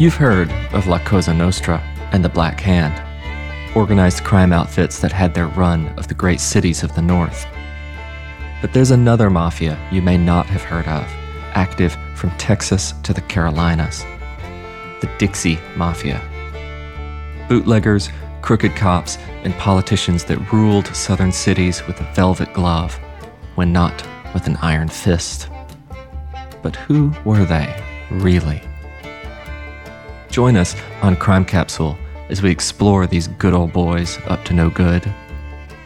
You've heard of La Cosa Nostra and the Black Hand, organized crime outfits that had their run of the great cities of the North. But there's another mafia you may not have heard of, active from Texas to the Carolinas the Dixie Mafia. Bootleggers, crooked cops, and politicians that ruled southern cities with a velvet glove, when not with an iron fist. But who were they, really? Join us on Crime Capsule as we explore these good old boys up to no good.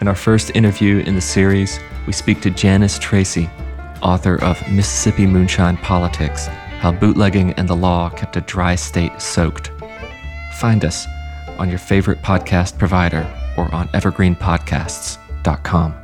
In our first interview in the series, we speak to Janice Tracy, author of Mississippi Moonshine Politics How Bootlegging and the Law Kept a Dry State Soaked. Find us on your favorite podcast provider or on evergreenpodcasts.com.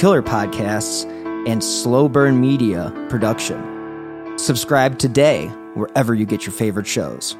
Killer Podcasts, and Slow Burn Media production. Subscribe today wherever you get your favorite shows.